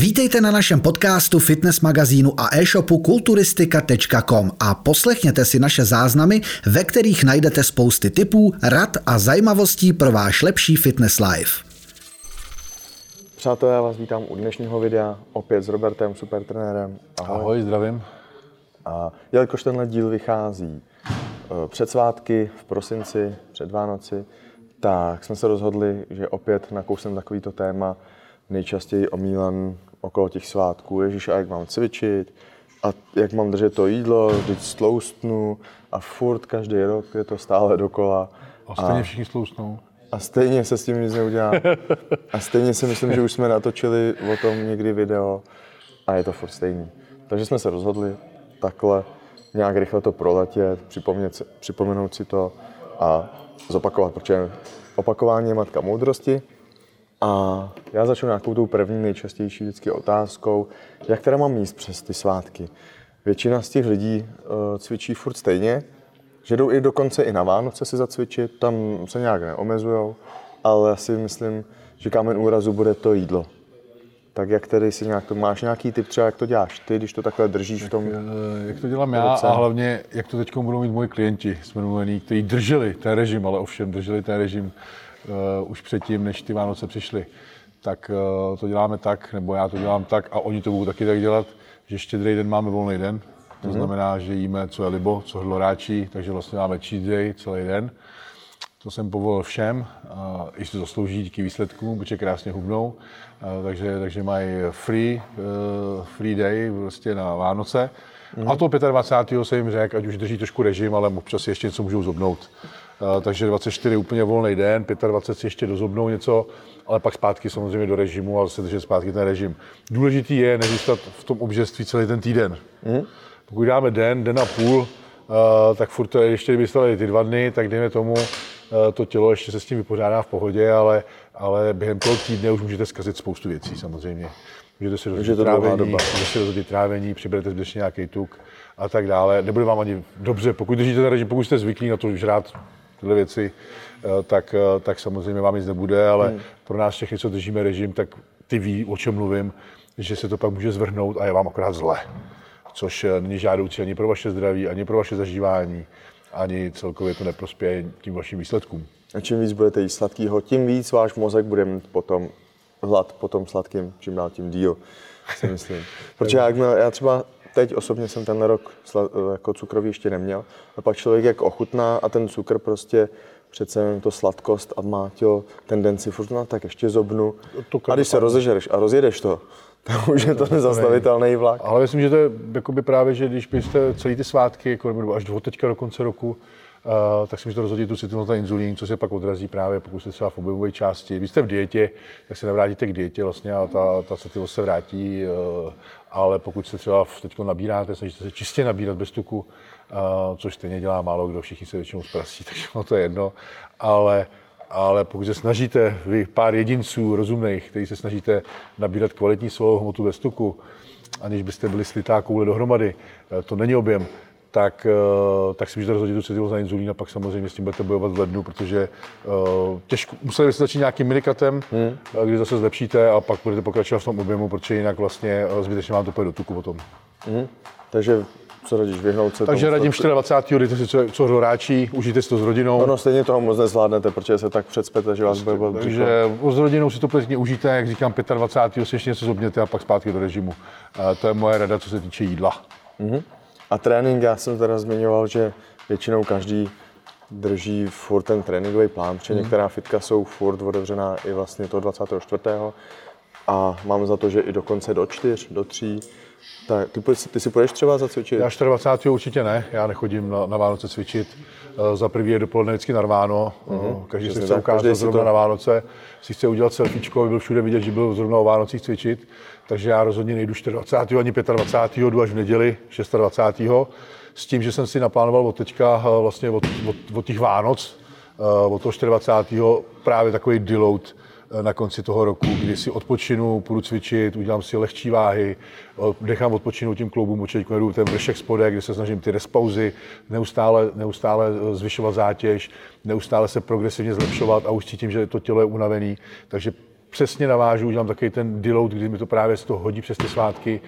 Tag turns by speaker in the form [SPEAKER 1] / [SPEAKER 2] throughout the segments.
[SPEAKER 1] Vítejte na našem podcastu, fitness magazínu a e-shopu kulturistika.com a poslechněte si naše záznamy, ve kterých najdete spousty tipů, rad a zajímavostí pro váš lepší fitness life.
[SPEAKER 2] Přátelé, já vás vítám u dnešního videa, opět s Robertem, supertrenérem.
[SPEAKER 3] Ahoj. Ahoj, zdravím.
[SPEAKER 2] A jelikož tenhle díl vychází eh, před svátky, v prosinci, před Vánoci, tak jsme se rozhodli, že opět nakousneme takovýto téma, nejčastěji omílan okolo těch svátků. Ježíš, a jak mám cvičit, a jak mám držet to jídlo, když stloustnu a furt každý rok je to stále dokola.
[SPEAKER 3] A stejně a, všichni stloustnou.
[SPEAKER 2] A stejně se s tím nic neudělá. A stejně si myslím, že už jsme natočili o tom někdy video a je to furt stejný. Takže jsme se rozhodli takhle nějak rychle to proletět, připomenout, připomenout si to a zopakovat, protože opakování je matka moudrosti. A já začnu nějakou tou první nejčastější vždycky otázkou, jak teda mám míst přes ty svátky. Většina z těch lidí uh, cvičí furt stejně, že jdou i dokonce i na Vánoce si zacvičit, tam se nějak neomezujou, ale já si myslím, že kámen úrazu bude to jídlo. Tak jak tedy si nějak to, máš nějaký tip třeba, jak to děláš ty, když to takhle držíš v tom? Jak,
[SPEAKER 3] eh, jak to dělám já a hlavně, jak to teď budou mít moji klienti, jsme mluvení, kteří drželi ten režim, ale ovšem drželi ten režim uh, už předtím, než ty Vánoce přišly. Tak uh, to děláme tak, nebo já to dělám tak a oni to budou taky tak dělat, že štědrý den máme volný den. To mm-hmm. znamená, že jíme, co je libo, co hloráčí, takže vlastně máme cheat day celý den. To jsem povolil všem, uh, i si zaslouží díky výsledkům, protože krásně hubnou. Uh, takže, takže mají free, uh, free day vlastně na Vánoce. Mm-hmm. A to 25. jsem jim řekl, ať už drží trošku režim, ale občas ještě něco můžou zobnout. Uh, takže 24 úplně volný den, 25 si ještě dozobnou něco, ale pak zpátky samozřejmě do režimu a zase držet zpátky ten režim. Důležitý je nezůstat v tom obžerství celý ten týden. Mm-hmm. Pokud dáme den, den a půl, uh, tak furt ještě kdyby stali ty dva dny, tak dejme tomu, Eh, to tělo ještě se s tím vypořádá v pohodě, ale, ale během toho týdne už můžete zkazit spoustu věcí samozřejmě. Můžete si rozhodit trávení, můžete si rozhodit trávení, přiberete zbytečně nějaký tuk a tak dále. Nebude vám ani dobře, pokud držíte ten režim, pokud jste zvyklí na to žrát tyhle věci, eh, tak, eh, tak samozřejmě vám nic nebude, ale hmm. pro nás všechny, co držíme režim, tak ty ví, o čem mluvím, že se to pak může zvrhnout a je vám akorát zle. Což není žádoucí ani pro vaše zdraví, ani pro vaše zažívání ani celkově to neprospěje tím vašim výsledkům.
[SPEAKER 2] A čím víc budete jíst sladkého, tím víc váš mozek bude mít potom hlad po tom sladkým, čím dál tím díl, si myslím. Protože já, já třeba teď osobně jsem ten rok jako cukrový ještě neměl, a pak člověk jak ochutná a ten cukr prostě přece to sladkost a má tělo tendenci furt na tak ještě zobnu. A když se rozežereš a rozjedeš to, tak už je to nezastavitelný vlak.
[SPEAKER 3] Ale myslím, že to je jakoby právě, že když byste celý ty svátky, jako nebo až do teďka do konce roku, Uh, tak si můžete rozhodit tu citlivost na inzulín, co se pak odrazí právě, pokud jste třeba v objemové části. Když jste v dietě, tak se nevrátíte k dietě vlastně a ta, ta citlivost se vrátí, uh, ale pokud se třeba teď nabíráte, snažíte se čistě nabírat bez tuku, uh, což stejně dělá málo kdo, všichni se většinou zprasí, takže no to je jedno, ale ale pokud se snažíte, vy pár jedinců rozumných, kteří se snažíte nabírat kvalitní svalovou hmotu ve stuku, aniž byste byli slitá koule dohromady, eh, to není objem, tak, eh, tak si můžete rozhodit tu citlivost na inzulín a pak samozřejmě s tím budete bojovat v lednu, protože uh, těžko, museli byste začít nějakým minikatem, hmm. kdy zase zlepšíte a pak budete pokračovat v tom objemu, protože jinak vlastně zbytečně vám to půjde do tuku potom.
[SPEAKER 2] Hmm. Takže co radíš, vyhnout se
[SPEAKER 3] Takže tomu, radím 24. dejte si co, co hroráčí, užijte si to s rodinou.
[SPEAKER 2] Ono stejně toho moc nezvládnete, protože se tak předspete, že vás bude
[SPEAKER 3] bolet Takže s rodinou si to plně užijte, jak říkám, 25. si ještě něco zobněte a pak zpátky do režimu. To je moje rada, co se týče jídla.
[SPEAKER 2] Mm-hmm. A trénink, já jsem teda zmiňoval, že většinou každý drží furt ten tréninkový plán, protože mm. některá fitka jsou furt otevřená i vlastně toho 24. A mám za to, že i dokonce do 4, do 3 tak, ty, ty si půjdeš třeba zacvičit?
[SPEAKER 3] Já 24. určitě ne, já nechodím na, na Vánoce cvičit. Eh, za prvý je dopoledne vždycky narváno, mm-hmm. každý se chce ukázat zrovna to... na Vánoce, si chce udělat selfiečko, aby byl všude vidět, že byl zrovna o Vánocích cvičit, takže já rozhodně nejdu 24. ani 25. jdu až v neděli 26. S tím, že jsem si naplánoval od teďka vlastně od, od, od těch Vánoc, od toho 24. právě takový deload, Eh, na konci toho roku, kdy si odpočinu, půjdu cvičit, udělám si lehčí váhy, nechám odpočinout tím kloubům, určitě ten vršek spodek, kde se snažím ty respauzy neustále, neustále eh, zvyšovat zátěž, neustále se progresivně zlepšovat a už cítím, že to tělo je unavený. Takže přesně navážu, udělám takový ten deload, kdy mi to právě z toho hodí přes ty svátky,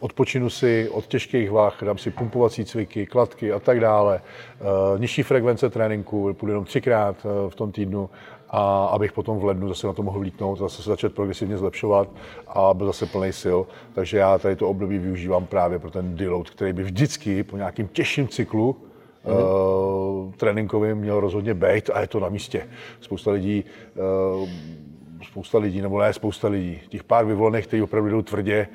[SPEAKER 3] odpočinu si od těžkých vah, dám si pumpovací cviky, kladky a tak dále, uh, nižší frekvence tréninku, půjdu jenom třikrát v tom týdnu a abych potom v lednu zase na to mohl vlítnout, zase se začít progresivně zlepšovat a byl zase plný sil. Takže já tady to období využívám právě pro ten deload, který by vždycky po nějakým těžším cyklu mm-hmm. uh, tréninkovým měl rozhodně být a je to na místě. Spousta lidí uh, spousta lidí, nebo ne spousta lidí, těch pár vyvolených, kteří opravdu jdou tvrdě,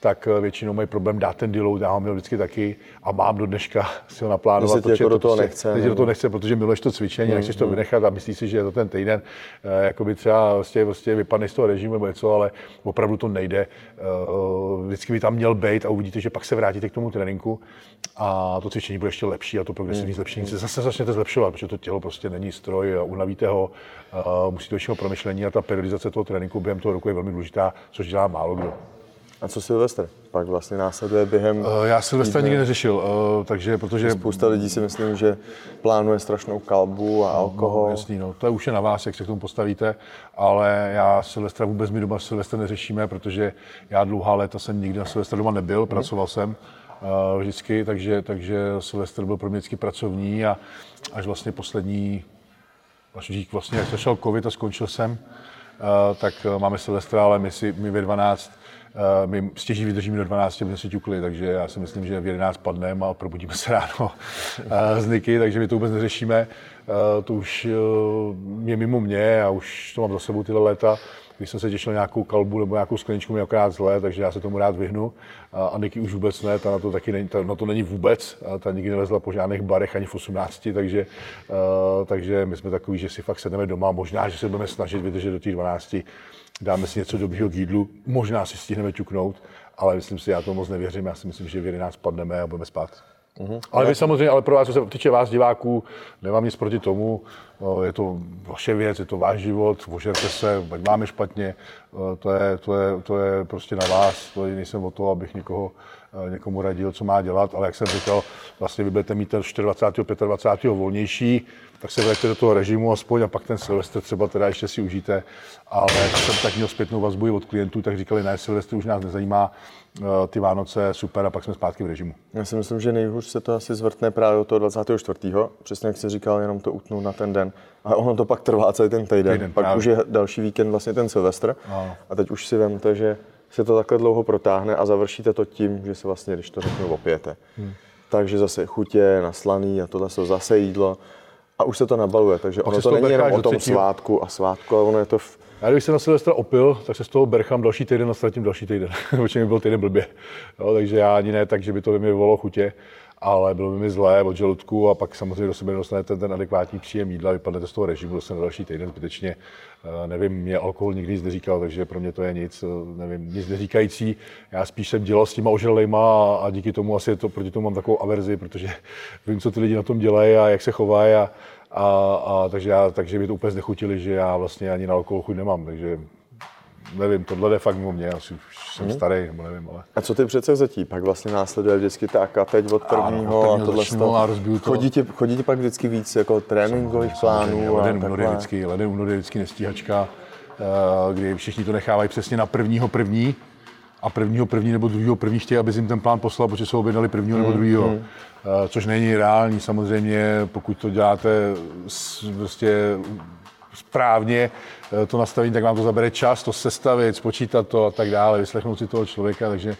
[SPEAKER 3] tak eh, většinou mají problém dát ten deload, já ho měl vždycky taky a mám do dneška si ho naplánovat.
[SPEAKER 2] Jako to, do toho prostě, nechce.
[SPEAKER 3] Teď do toho nechce, protože miluješ to cvičení, mm, nechceš to mm. vynechat a myslíš si, že je to ten týden, eh, jako by třeba vlastně, vlastně vypadne z toho režimu nebo něco, ale opravdu to nejde. Eh, vždycky by tam měl být a uvidíte, že pak se vrátíte k tomu tréninku a to cvičení bude ještě lepší a to progresivní mm. zlepšení se zase začnete zlepšovat, protože to tělo prostě není stroj, unavíte ho, musíte většinou promyšlení a ta periodizace toho tréninku během toho roku je velmi důležitá, což dělá málo kdo.
[SPEAKER 2] A co Silvestr? Pak vlastně následuje během...
[SPEAKER 3] Uh, já Silvestra nikdy neřešil, uh, takže protože...
[SPEAKER 2] Spousta lidí si myslím, že plánuje strašnou kalbu a no, alkohol.
[SPEAKER 3] No, jasný, no. To je už je na vás, jak se k tomu postavíte, ale já Silvestra vůbec my doma Silvestra neřešíme, protože já dlouhá léta jsem nikdy na Silvestra doma nebyl, mm. pracoval jsem uh, vždycky, takže, takže Silvestr byl pro mě vždycky pracovní a až vlastně poslední, až vlastně jak začal covid a skončil jsem, tak máme Silvestra, ale my, si, my ve 12 Eh, my stěží vydržíme do 12, aby se ťukli, takže já si myslím, že v 11 padneme a probudíme se ráno eh, z Niky, takže my to vůbec neřešíme. Eh, to už je mimo mě a už to mám za sebou tyhle léta. Když jsem se těšil nějakou kalbu nebo nějakou skleničku, mi akorát zle, takže já se tomu rád vyhnu. A Niky už vůbec ne, ta na to taky není, ta, na to není vůbec. Ta nikdy nevezla po žádných barech ani v 18, takže, takže my jsme takový, že si fakt sedneme doma. Možná, že se budeme snažit vydržet do těch 12 dáme si něco dobrého k jídlu, možná si stihneme ťuknout, ale myslím si, já to moc nevěřím, já si myslím, že v 11 padneme a budeme spát. Mm-hmm. Ale vy samozřejmě, ale pro vás, co se týče vás diváků, nemám nic proti tomu, je to vaše věc, je to váš život, ožerte se, ať máme špatně, to je, to, je, to je prostě na vás, to nejsem o to, abych někoho, někomu radil, co má dělat, ale jak jsem říkal, vlastně vy budete mít ten 24. 25. volnější, tak se vraťte do toho režimu aspoň a pak ten Silvestr třeba teda ještě si užijte. Ale jsem tak měl zpětnou vazbu od klientů, tak říkali, ne, Silvestr už nás nezajímá, eh, ty Vánoce super a pak jsme zpátky v režimu.
[SPEAKER 2] Já si myslím, že nejhůř se to asi zvrtne právě od toho 24. Přesně jak jsi říkal, jenom to utnout na ten den. A ono to pak trvá celý ten týden. týden pak právě. už je další víkend vlastně ten Silvestr. No. A teď už si vemte, že se to takhle dlouho protáhne a završíte to tím, že se vlastně, když to řeknu, opijete. Hmm. Takže zase chutě, naslaný a tohle jsou zase jídlo a už se to nabaluje, takže ono to není jenom o tom svátku a svátku, ale ono je to... V...
[SPEAKER 3] Já když jsem na Silvestra opil, tak se z toho berchám další týden a ztratím další týden, protože mi byl týden blbě. No, takže já ani ne tak, že by to mi vyvolalo chutě, ale bylo by mi zlé od žaludku a pak samozřejmě do sebe dostanete ten adekvátní příjem jídla, vypadnete z toho režimu zase na další týden zbytečně. Eh, nevím, mě alkohol nikdy nic neříkal, takže pro mě to je nic, eh, nevím, nic neříkající. Já spíš jsem dělal s těma ožralejma a díky tomu asi to, proti tomu mám takovou averzi, protože vím, co ty lidi na tom dělají a jak se chovají a, a, a takže, já, takže mi to úplně znechutili, že já vlastně ani na alkohol chuť nemám, takže nevím, tohle je fakt mimo mě, asi už jsem hmm. starý, nebo nevím, ale...
[SPEAKER 2] A co ty přece zatí? Pak vlastně následuje vždycky tak a teď od prvního
[SPEAKER 3] a tohle
[SPEAKER 2] začnu,
[SPEAKER 3] a rozbiju to.
[SPEAKER 2] Chodí ti, chodí ti pak vždycky víc jako tréninkových plánů
[SPEAKER 3] leden, únor je vždycky, leden, únor je vždycky nestíhačka, eh, kdy všichni to nechávají přesně na prvního první a prvního první nebo druhého první chtějí, aby jim ten plán poslal, protože jsou objednali prvního nebo hmm, druhého. Hmm. Což není reální samozřejmě, pokud to děláte prostě správně eh, to nastavení, tak vám to zabere čas, to sestavit, spočítat to a tak dále, vyslechnout si toho člověka, takže,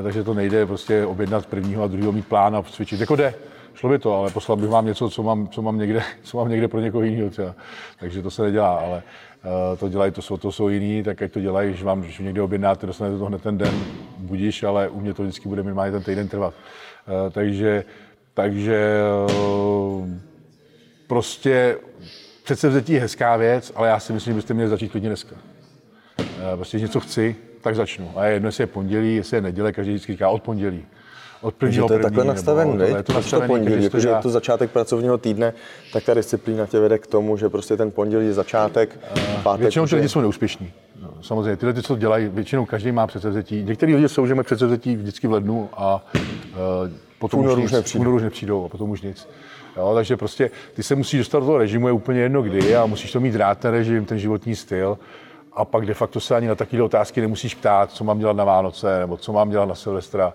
[SPEAKER 3] eh, takže to nejde prostě objednat prvního a druhého mít plán a cvičit. Jako jde, šlo by to, ale poslal bych vám něco, co mám, co mám, někde, co mám někde pro někoho jiného třeba. Takže to se nedělá, ale uh, to dělají, to jsou, to jsou jiný, tak ať to dělají, když vám když někde objednáte, dostanete to hned ten den, budíš, ale u mě to vždycky bude minimálně ten týden trvat. Takže takže prostě předsevzetí je hezká věc, ale já si myslím, že byste měli začít klidně dneska. Prostě něco chci, tak začnu. A jedno, jestli je pondělí, jestli je neděle, každý vždycky říká od pondělí.
[SPEAKER 2] Od prvního to je takhle nastavený, ne? Je to nastavený, pondělí, protože je to začátek pracovního týdne, tak ta disciplína tě vede k tomu, že prostě ten pondělí je začátek,
[SPEAKER 3] pátek... Většinou ty lidi jsou neúspěšní. No, samozřejmě, tyhle, ty, co dělají, většinou každý má předsevzetí. Některý lidi jsou, že mají předsevzetí vždycky v lednu a uh, potom už, nic, nepřijdou. už nepřijdou a potom už nic. Jo, takže prostě ty se musíš dostat do toho režimu, je úplně jedno kdy a musíš to mít rád, ten režim, ten životní styl. A pak de facto se ani na takové otázky nemusíš ptát, co mám dělat na Vánoce, nebo co mám dělat na Silvestra,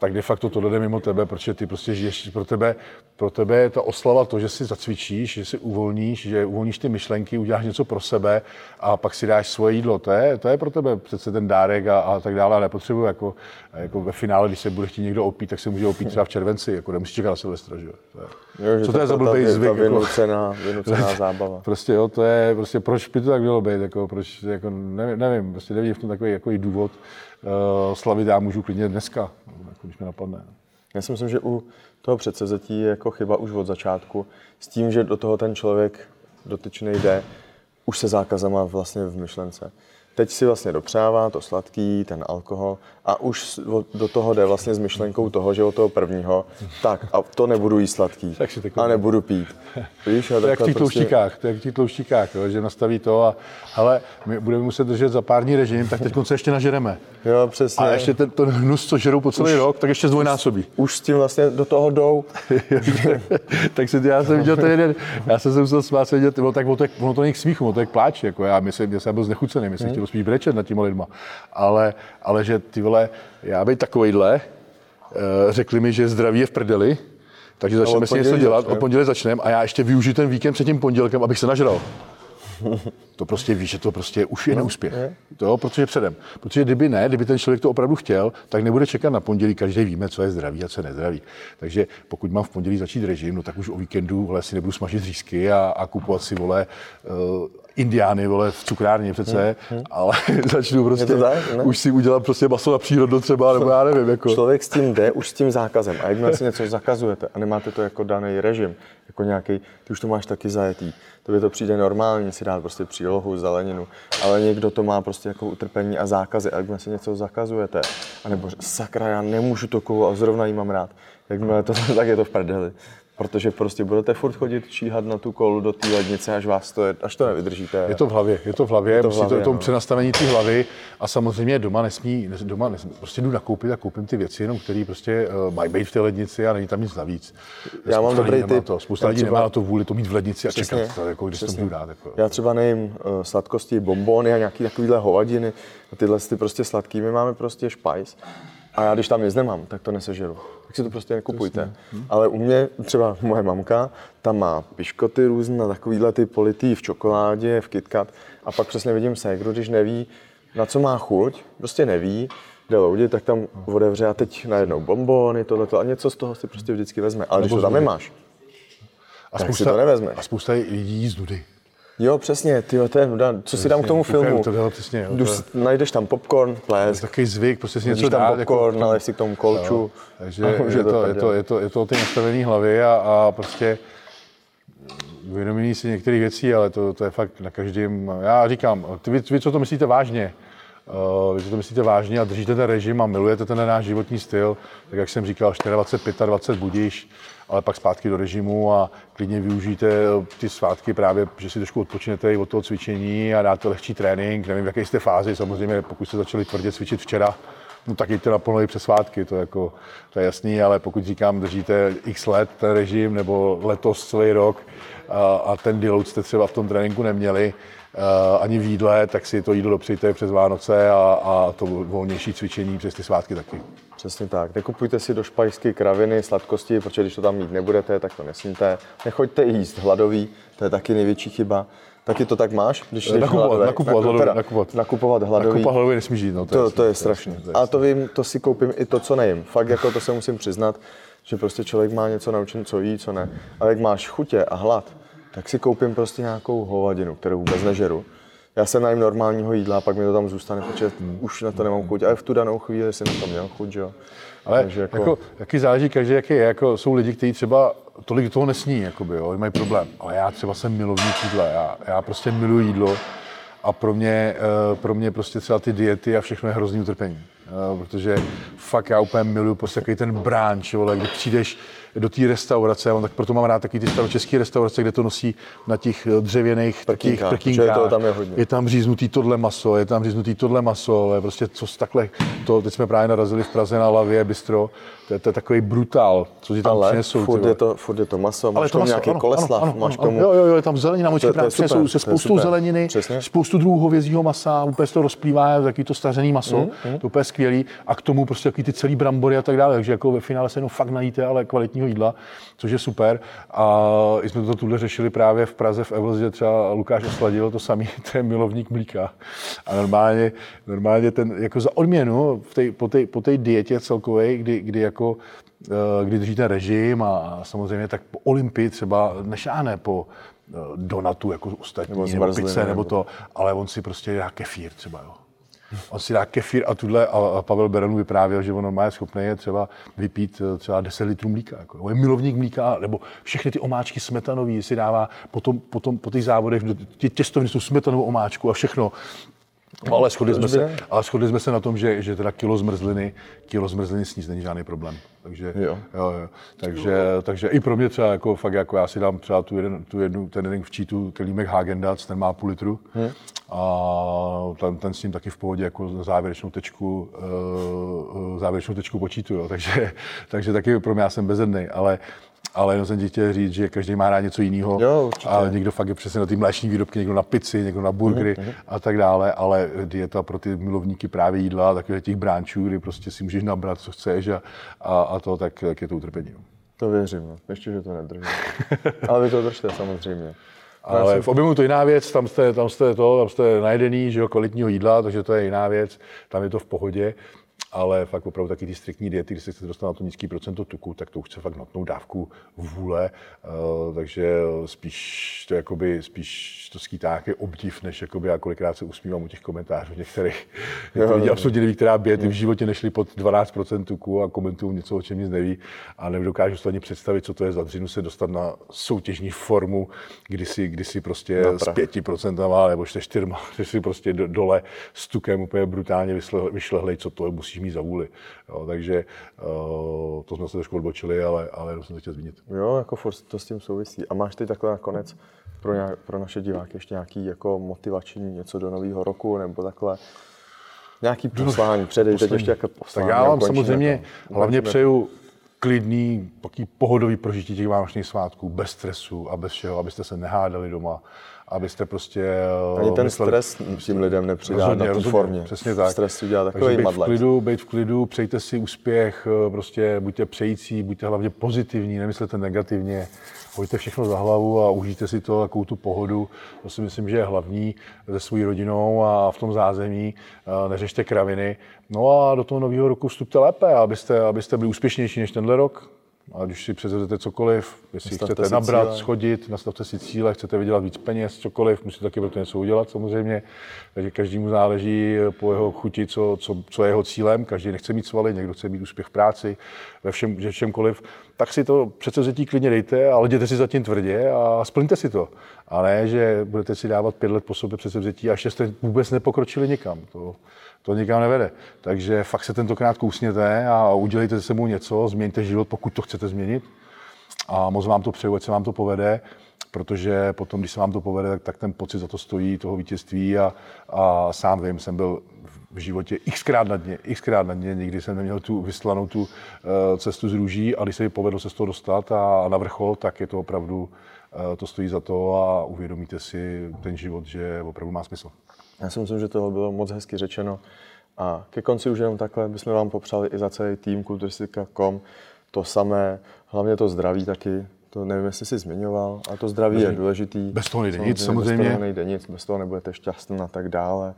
[SPEAKER 3] tak de facto to jde mimo tebe, protože ty prostě žiješ pro tebe, pro tebe je ta oslava to, že si zacvičíš, že si uvolníš, že uvolníš ty myšlenky, uděláš něco pro sebe a pak si dáš svoje jídlo. To je, to je pro tebe přece ten dárek a, a tak dále. A nepotřebuji jako, jako, ve finále, když se bude chtít někdo opít, tak se může opít třeba v červenci, jako nemusíš čekat na Silvestra, že jo.
[SPEAKER 2] jo Co to je za blbý zvyk? Jako- vynucená, vynucená zábava.
[SPEAKER 3] Prostě jo, to je, prostě proč by to tak mělo být, jako, proč, jako, nevím, nevím, prostě nevím v tom takový jako důvod slavit, já můžu klidně dneska, jako, když mi napadne.
[SPEAKER 2] Já si myslím, že u toho předsezetí je jako chyba už od začátku, s tím, že do toho ten člověk dotyčný jde, už se zákazama vlastně v myšlence. Teď si vlastně dopřává to sladký, ten alkohol a už do toho jde vlastně s myšlenkou toho, že od toho prvního, tak a to nebudu jíst sladký a nebudu pít.
[SPEAKER 3] Víš, to je jak v těch tlouštíkách, to jak v těch tlouštíkách, jo, že nastaví to a ale my budeme muset držet za pár dní režim, tak teď se ještě nažereme.
[SPEAKER 2] Jo, přesně.
[SPEAKER 3] A ještě ten, ten hnus, co žerou po celý už, rok, tak ještě zdvojnásobí.
[SPEAKER 2] Už s tím vlastně do toho jdou.
[SPEAKER 3] tak si já jsem viděl ten jeden, já jsem se musel smát, vidět, bylo tak, ono to, není k smíchu, ono to je k pláči, jako já myslím, že jsem byl znechucený, myslím, chtěl spíš brečet nad těma lidma, ale, ale že ty vole, já být takovejhle, eh, řekli mi, že zdraví je v prdeli, takže začneme si něco dělat, od pondělí začneme a já ještě využiju ten víkend před tím pondělkem, abych se nažral. To prostě víš, že to prostě už je no, neúspěch. Je. To, protože předem. Protože kdyby ne, kdyby ten člověk to opravdu chtěl, tak nebude čekat na pondělí. Každý víme, co je zdraví a co je nezdraví. Takže pokud mám v pondělí začít režim, no tak už o víkendu vole, si nebudu smažit řízky a, a kupovat si vole uh, indiány, vole, v cukrárně přece, hmm, hmm. ale začnu prostě, tak, ne? už si udělat prostě maso na přírodu třeba, nebo já nevím. Jako.
[SPEAKER 2] Člověk s tím jde, už s tím zákazem. A jakmile si něco zakazujete a nemáte to jako daný režim, jako nějaký, ty už to máš taky zajetý, to by to přijde normální si dát prostě přílohu, zeleninu, ale někdo to má prostě jako utrpení a zákazy. A jakmile si něco zakazujete, anebo sakra, já nemůžu to kovu a zrovna jí mám rád, jakmile to tak je to v prdeli protože prostě budete furt chodit číhat na tu kolu do té lednice, až vás to, je, až to nevydržíte.
[SPEAKER 3] Je to v hlavě, je to v hlavě, je to v hlavě, to, tom no. přenastavení té hlavy a samozřejmě doma nesmí, doma nesmí, prostě jdu nakoupit a koupím ty věci, jenom které prostě uh, mají být v té lednici a není tam nic navíc.
[SPEAKER 2] Já spousta mám dobrý typ.
[SPEAKER 3] To, spousta lidí třeba... nemá to vůli to mít v lednici a Přesně. čekat, to, jako, když Přesně. to budu dát. Jako.
[SPEAKER 2] Já třeba nejím uh, sladkosti, bombony a nějaký takovýhle hovadiny a tyhle ty prostě sladký, my máme prostě špajs. A já když tam nic nemám, tak to nesežeru tak si to prostě nekupujte. Hm. Ale u mě třeba moje mamka, tam má piškoty různé, takovýhle ty politý v čokoládě, v KitKat. A pak přesně vidím se, kdo když neví, na co má chuť, prostě neví, jde loudit, tak tam otevře a teď najednou bombony, tohleto a něco z toho si prostě vždycky vezme. Ale když to tam nemáš, a tak spousta, si to nevezme.
[SPEAKER 3] A spousta lidí z nudy.
[SPEAKER 2] Jo, přesně, ty to je. Co si dám k tomu filmu?
[SPEAKER 3] To bylo přesně, jo,
[SPEAKER 2] to... najdeš tam popcorn, ples.
[SPEAKER 3] Takový zvyk, prostě si něco
[SPEAKER 2] tam dát, jako popcorn, jako, nalej si k tomu kolču. Jo,
[SPEAKER 3] takže je, to, je, to, je, to, je, to, o té nastavené hlavy a, a prostě uvědomění si některých věcí, ale to, to je fakt na každém. Já říkám, vy, vy co to myslíte vážně, Uh, vy to myslíte vážně a držíte ten režim a milujete ten náš životní styl, tak jak jsem říkal, 24, 25 budíš, ale pak zpátky do režimu a klidně využijte ty svátky právě, že si trošku odpočnete i od toho cvičení a dáte lehčí trénink. Nevím, v jaké jste fázi, samozřejmě pokud jste začali tvrdě cvičit včera, no tak jděte naplno i přes svátky, to, jako, to je jasný, ale pokud říkám, držíte x let ten režim nebo letos celý rok a, a ten deload jste třeba v tom tréninku neměli, ani v jídle, tak si to jídlo dopřejte přes Vánoce a, a to volnější cvičení přes ty svátky taky.
[SPEAKER 2] Přesně tak. Nekupujte si do špajsky kraviny, sladkosti, protože když to tam mít nebudete, tak to nesmíte. Nechoďte jíst hladový, to je taky největší chyba. Taky to tak máš?
[SPEAKER 3] Když nakupovat, hladové, nakupovat, hladový, teda, nakupovat.
[SPEAKER 2] nakupovat hladový.
[SPEAKER 3] Nakupovat hladový nesmíš jít, no,
[SPEAKER 2] to, to, je, to je strašné. A to vím, to si koupím i to, co nejím. Fakt jako to se musím přiznat, že prostě člověk má něco naučen, co jí, co ne. Ale jak máš chutě a hlad, tak si koupím prostě nějakou hovadinu, kterou vůbec nežeru já se najím normálního jídla a pak mi to tam zůstane, protože hmm. už na to nemám chuť. Ale v tu danou chvíli jsem na to měl chuť, jo.
[SPEAKER 3] Ale Takže jako... jako, jaký záleží každý, jaký je. Jako jsou lidi, kteří třeba tolik toho nesní, jakoby, jo, mají problém. Ale já třeba jsem milovník jídla, já, já prostě miluji jídlo a pro mě, eh, pro mě prostě třeba ty diety a všechno je hrozný utrpení. protože fakt já úplně miluji prostě takový ten bránč, vole, kdy přijdeš, do té restaurace, mám, tak proto mám rád taky ty staročeské restaurace, kde to nosí na těch eh, dřevěných
[SPEAKER 2] Prkínka, prkínkách. To tam je, hodně.
[SPEAKER 3] je tam říznutý tohle maso, je tam říznutý tohle maso, je prostě co takhle, to, teď jsme právě narazili v Praze na Lavě bistro, to je, to je takový brutál, co ti tam
[SPEAKER 2] Ale
[SPEAKER 3] přinesou.
[SPEAKER 2] furt je, to, furt je to maso, máš tomu nějaký ano, koleslav,
[SPEAKER 3] ano, ano,
[SPEAKER 2] máš tomu...
[SPEAKER 3] Jo, jo, jo, je tam zelenina, moči právě přinesou se spoustou zeleniny, Přesně. spoustu druhů hovězího masa, úplně se to rozplývá, takový to stařený maso, mm, mm. to úplně skvělý a k tomu prostě takový ty celý brambory a tak dále, takže jako ve finále se jenom fakt najíte, ale kvalitního jídla, což je super. A jsme to tuhle řešili právě v Praze v Evoz, třeba Lukáš osladil to samý, to je milovník mlíka. A normálně, normálně ten, jako za odměnu v tej, po té po tej dietě celkové, kdy, kdy jako eh, kdy držíte režim a samozřejmě tak po Olympii třeba nešáhne po eh, donatu jako ostatní, nebo, nebo pice, nebo to, ale on si prostě dá kefír třeba, jo. On si dá kefír a tuhle, a Pavel Berenu vyprávěl, že on má schopný je třeba vypít eh, třeba 10 litrů mlíka. Jako. On je milovník mlíka, nebo všechny ty omáčky smetanový si dává potom, potom po těch závodech, ty těstoviny jsou smetanovou omáčku a všechno. No, ale shodli, jsme se, ale shodli jsme se na tom, že, že teda kilo zmrzliny, kilo zmrzliny sníst není žádný problém. Takže, jo. Jo, jo. Takže, takže, i pro mě třeba jako fakt jako já si dám třeba tu jeden, tu jednu, ten jeden v cheatu, kelímek Hagendac, ten má půl litru hmm. a ten, ten, s ním taky v pohodě jako závěrečnou tečku, uh, závěrečnou tečku počítu, jo. Takže, takže taky pro mě já jsem bezedný, ale ale jenom jsem ti chtěl říct, že každý má rád něco jiného.
[SPEAKER 2] Jo,
[SPEAKER 3] a někdo fakt je přesně na ty mléční výrobky, někdo na pici, někdo na burgery mm-hmm. a tak dále, ale dieta pro ty milovníky právě jídla, takových těch bránčů, kdy prostě si můžeš nabrat, co chceš a, a, a to, tak, tak je to utrpení. No.
[SPEAKER 2] To věřím, no. ještě, že to nedrží. ale vy to držte samozřejmě.
[SPEAKER 3] Ale v objemu to jiná věc, tam jste, tam jste to, tam jste najedený, že jo, kvalitního jídla, takže to je jiná věc, tam je to v pohodě ale fakt opravdu taky ty striktní diety, když se chcete dostat na to nízký procento tuku, tak to už chce fakt notnou dávku vůle, uh, takže spíš to jakoby, spíš to skýtá nějaký obdiv, než jakoby já kolikrát se usmívám u těch komentářů některých. Jo, lidi absolutně neví, která bět, v životě nešli pod 12% tuku a komentují něco, o čem nic neví. A nedokážu si ani představit, co to je za dřinu se dostat na soutěžní formu, kdy si, kdy si prostě s 5% nebo 4, že si prostě dole s tukem úplně brutálně vyšlehlej, co to je, musíš mít za vůli. Jo, takže uh, to jsme se trošku odbočili, ale, ale jenom jsem to chtěl zmínit.
[SPEAKER 2] Jo, jako furt to s tím souvisí. A máš ty takhle nakonec pro, nějak, pro naše diváky ještě nějaký jako motivační něco do nového roku nebo takhle? Nějaký poslání, předej, teď ještě jako
[SPEAKER 3] poslání. Tak já vám samozřejmě to, hlavně přeju klidný, taký pohodový prožití těch vánočních svátků, bez stresu a bez všeho, abyste se nehádali doma, abyste prostě...
[SPEAKER 2] Ani ten mysleli, stres tím lidem nepřidá rozhodně, na tu rozhodně, formě.
[SPEAKER 3] Přesně tak.
[SPEAKER 2] Stres udělá takový
[SPEAKER 3] Takže být v klidu, být v klidu, přejte si úspěch, eh, prostě buďte přející, buďte hlavně pozitivní, nemyslete negativně, hoďte všechno za hlavu a užijte si to, takovou tu pohodu. To si myslím, že je hlavní se svou rodinou a v tom zázemí. Eh, neřešte kraviny. No a do toho nového roku vstupte lépe, abyste, abyste byli úspěšnější než tenhle rok. A když si předvedete cokoliv, jestli nastavte chcete nabrat, cíle. schodit, nastavte si cíle, chcete vydělat víc peněz, cokoliv, musíte taky pro to něco udělat samozřejmě. Takže každému záleží po jeho chuti, co, co, co je jeho cílem. Každý nechce mít svaly, někdo chce mít úspěch v práci, ve všem, že čemkoliv. Tak si to předsevzetí klidně dejte, ale jděte si zatím tvrdě a splňte si to. A ne, že budete si dávat pět let po sobě předsevzetí a ještě jste vůbec nepokročili nikam. To, to nikam nevede. Takže fakt se tentokrát kousněte a udělejte se sebou něco, změňte život, pokud to chcete změnit. A moc vám to přeju, ať se vám to povede, protože potom, když se vám to povede, tak, tak ten pocit za to stojí, toho vítězství a, a sám vím, jsem byl v životě xkrát na dně, xkrát na dně, nikdy jsem neměl tu vyslanou tu uh, cestu z růží a když se mi povedlo se z toho dostat a, a na vrchol, tak je to opravdu, uh, to stojí za to a uvědomíte si ten život, že opravdu má smysl.
[SPEAKER 2] Já si myslím, že toho bylo moc hezky řečeno. A ke konci už jenom takhle bychom vám popřáli i za celý tým kulturistika.com to samé, hlavně to zdraví taky, to nevím, jestli jsi zmiňoval, ale to zdraví bez, je důležitý.
[SPEAKER 3] Bez toho nejde nic, samozřejmě.
[SPEAKER 2] Bez toho nejde nic, bez toho nebudete šťastný a tak dále.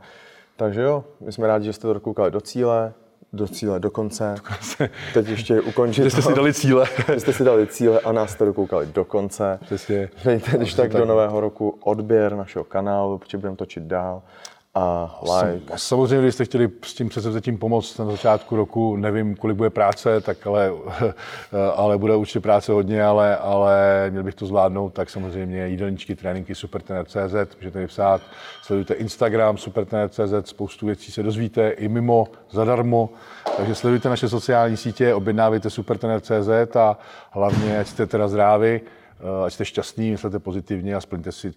[SPEAKER 2] Takže jo, my jsme rádi, že jste to dokoukali do cíle, do cíle, do konce. Do konce. Teď ještě ukončit.
[SPEAKER 3] Že jste si dali cíle.
[SPEAKER 2] Že jste si dali cíle a nás jste dokoukali do konce.
[SPEAKER 3] Přesně.
[SPEAKER 2] Dejte když tak, tak do nového roku odběr našeho kanálu, protože budeme točit dál. A like.
[SPEAKER 3] Samozřejmě, když jste chtěli s tím předsevzetím pomoct na začátku roku, nevím, kolik bude práce, tak ale, ale bude určitě práce hodně, ale, ale měl bych to zvládnout, tak samozřejmě jídelníčky, tréninky supertrener.cz, můžete mi psát, sledujte Instagram supertrener.cz, spoustu věcí se dozvíte i mimo, zadarmo, takže sledujte naše sociální sítě, objednávejte supertrener.cz a hlavně, ať jste teda zdraví, eh, ať jste šťastní, myslete pozitivně a splňte si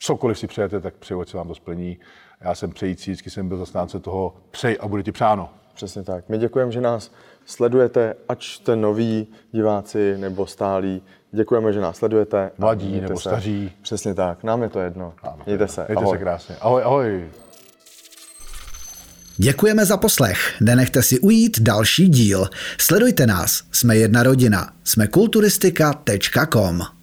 [SPEAKER 3] cokoliv si přejete, tak přeju, ať se vám to splní. Já jsem přející, vždycky jsem byl zastánce toho přej a bude ti přáno.
[SPEAKER 2] Přesně tak. My děkujeme, že nás sledujete, ať jste noví diváci nebo stálí. Děkujeme, že nás sledujete.
[SPEAKER 3] Mladí nebo
[SPEAKER 2] se.
[SPEAKER 3] staří.
[SPEAKER 2] Přesně tak. Nám je to jedno. Ano, Mějte se.
[SPEAKER 3] Mějte ahoj. se krásně. Ahoj, ahoj.
[SPEAKER 1] Děkujeme za poslech. Nenechte si ujít další díl. Sledujte nás. Jsme jedna rodina. Jsme kulturistika.com.